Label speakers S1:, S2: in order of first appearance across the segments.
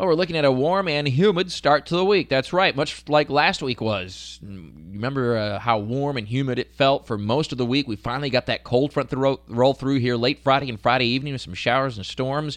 S1: Well, we're looking at a warm and humid start to the week. That's right, much like last week was. Remember uh, how warm and humid it felt for most of the week? We finally got that cold front to ro- roll through here late Friday and Friday evening with some showers and storms.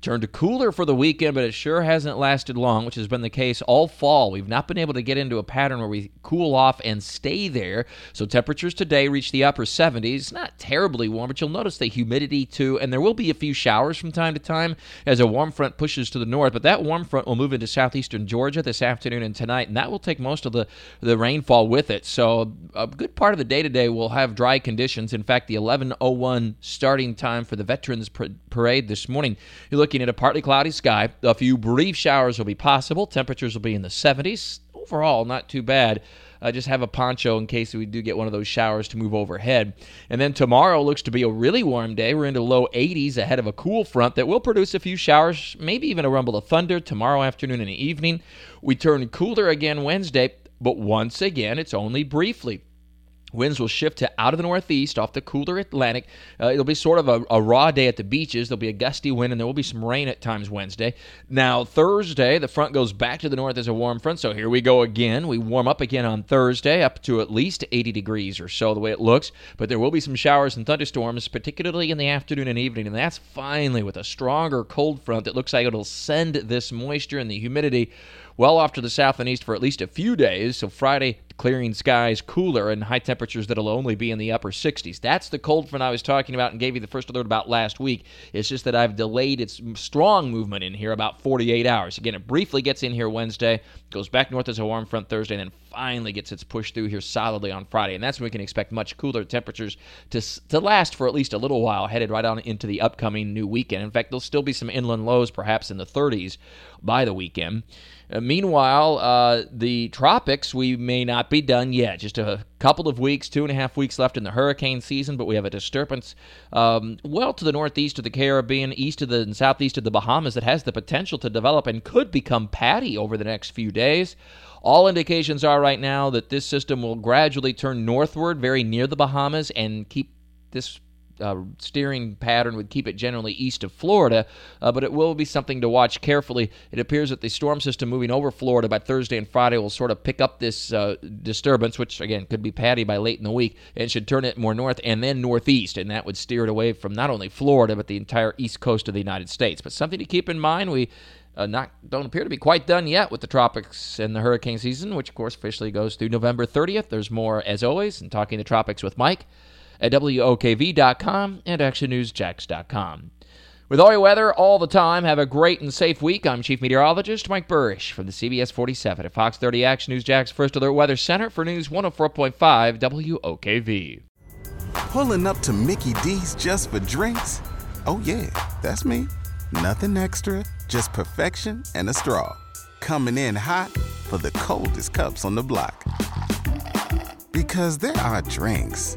S1: Turned cooler for the weekend, but it sure hasn't lasted long, which has been the case all fall. We've not been able to get into a pattern where we cool off and stay there. So temperatures today reach the upper 70s. Not terribly warm, but you'll notice the humidity too. And there will be a few showers from time to time as a warm front pushes to the north. But that warm front will move into southeastern Georgia this afternoon and tonight, and that will take most of the, the rainfall with it. So a good part of the day today will have dry conditions. In fact, the 11:01 starting time for the Veterans Parade this morning, you're looking looking at a partly cloudy sky. A few brief showers will be possible. Temperatures will be in the 70s. Overall, not too bad. Uh, just have a poncho in case we do get one of those showers to move overhead. And then tomorrow looks to be a really warm day. We're into low 80s ahead of a cool front that will produce a few showers, maybe even a rumble of thunder tomorrow afternoon and evening. We turn cooler again Wednesday, but once again, it's only briefly. Winds will shift to out of the northeast off the cooler Atlantic. Uh, it'll be sort of a, a, raw day at the beaches. There'll be a gusty wind and there will be some rain at times Wednesday. Now, Thursday, the front goes back to the north as a warm front. So here we go again. We warm up again on Thursday up to at least 80 degrees or so, the way it looks. But there will be some showers and thunderstorms, particularly in the afternoon and evening. And that's finally with a stronger cold front that looks like it'll send this moisture and the humidity well off to the south and east for at least a few days. So Friday, clearing skies, cooler, and high temperatures that'll only be in the upper 60s. That's the cold front I was talking about and gave you the first alert about last week. It's just that I've delayed its strong movement in here about 48 hours. Again, it briefly gets in here Wednesday, goes back north as a warm front Thursday, and then finally gets its push through here solidly on Friday. And that's when we can expect much cooler temperatures to, to last for at least a little while, headed right on into the upcoming new weekend. In fact, there'll still be some inland lows, perhaps in the 30s by the weekend. Uh, meanwhile, uh, the tropics, we may not be done yet. Just a couple of weeks, two and a half weeks left in the hurricane season, but we have a disturbance um, well to the northeast of the Caribbean, east of the and southeast of the Bahamas that has the potential to develop and could become Patty over the next few days. All indications are right now that this system will gradually turn northward, very near the Bahamas, and keep this uh, steering pattern would keep it generally east of Florida, uh, but it will be something to watch carefully. It appears that the storm system moving over Florida by Thursday and Friday will sort of pick up this uh, disturbance, which again could be Patty by late in the week, and should turn it more north and then northeast, and that would steer it away from not only Florida but the entire east coast of the United States. But something to keep in mind. We uh, not don't appear to be quite done yet with the tropics and the hurricane season, which of course officially goes through November 30th. There's more as always in talking the tropics with Mike at WOKV.com and ActionNewsJax.com. With all your weather all the time, have a great and safe week. I'm Chief Meteorologist Mike Buresh from the CBS 47 at Fox 30 Action News Jax First Alert Weather Center for News 104.5 WOKV.
S2: Pulling up to Mickey D's just for drinks? Oh, yeah, that's me. Nothing extra, just perfection and a straw. Coming in hot for the coldest cups on the block. Because there are drinks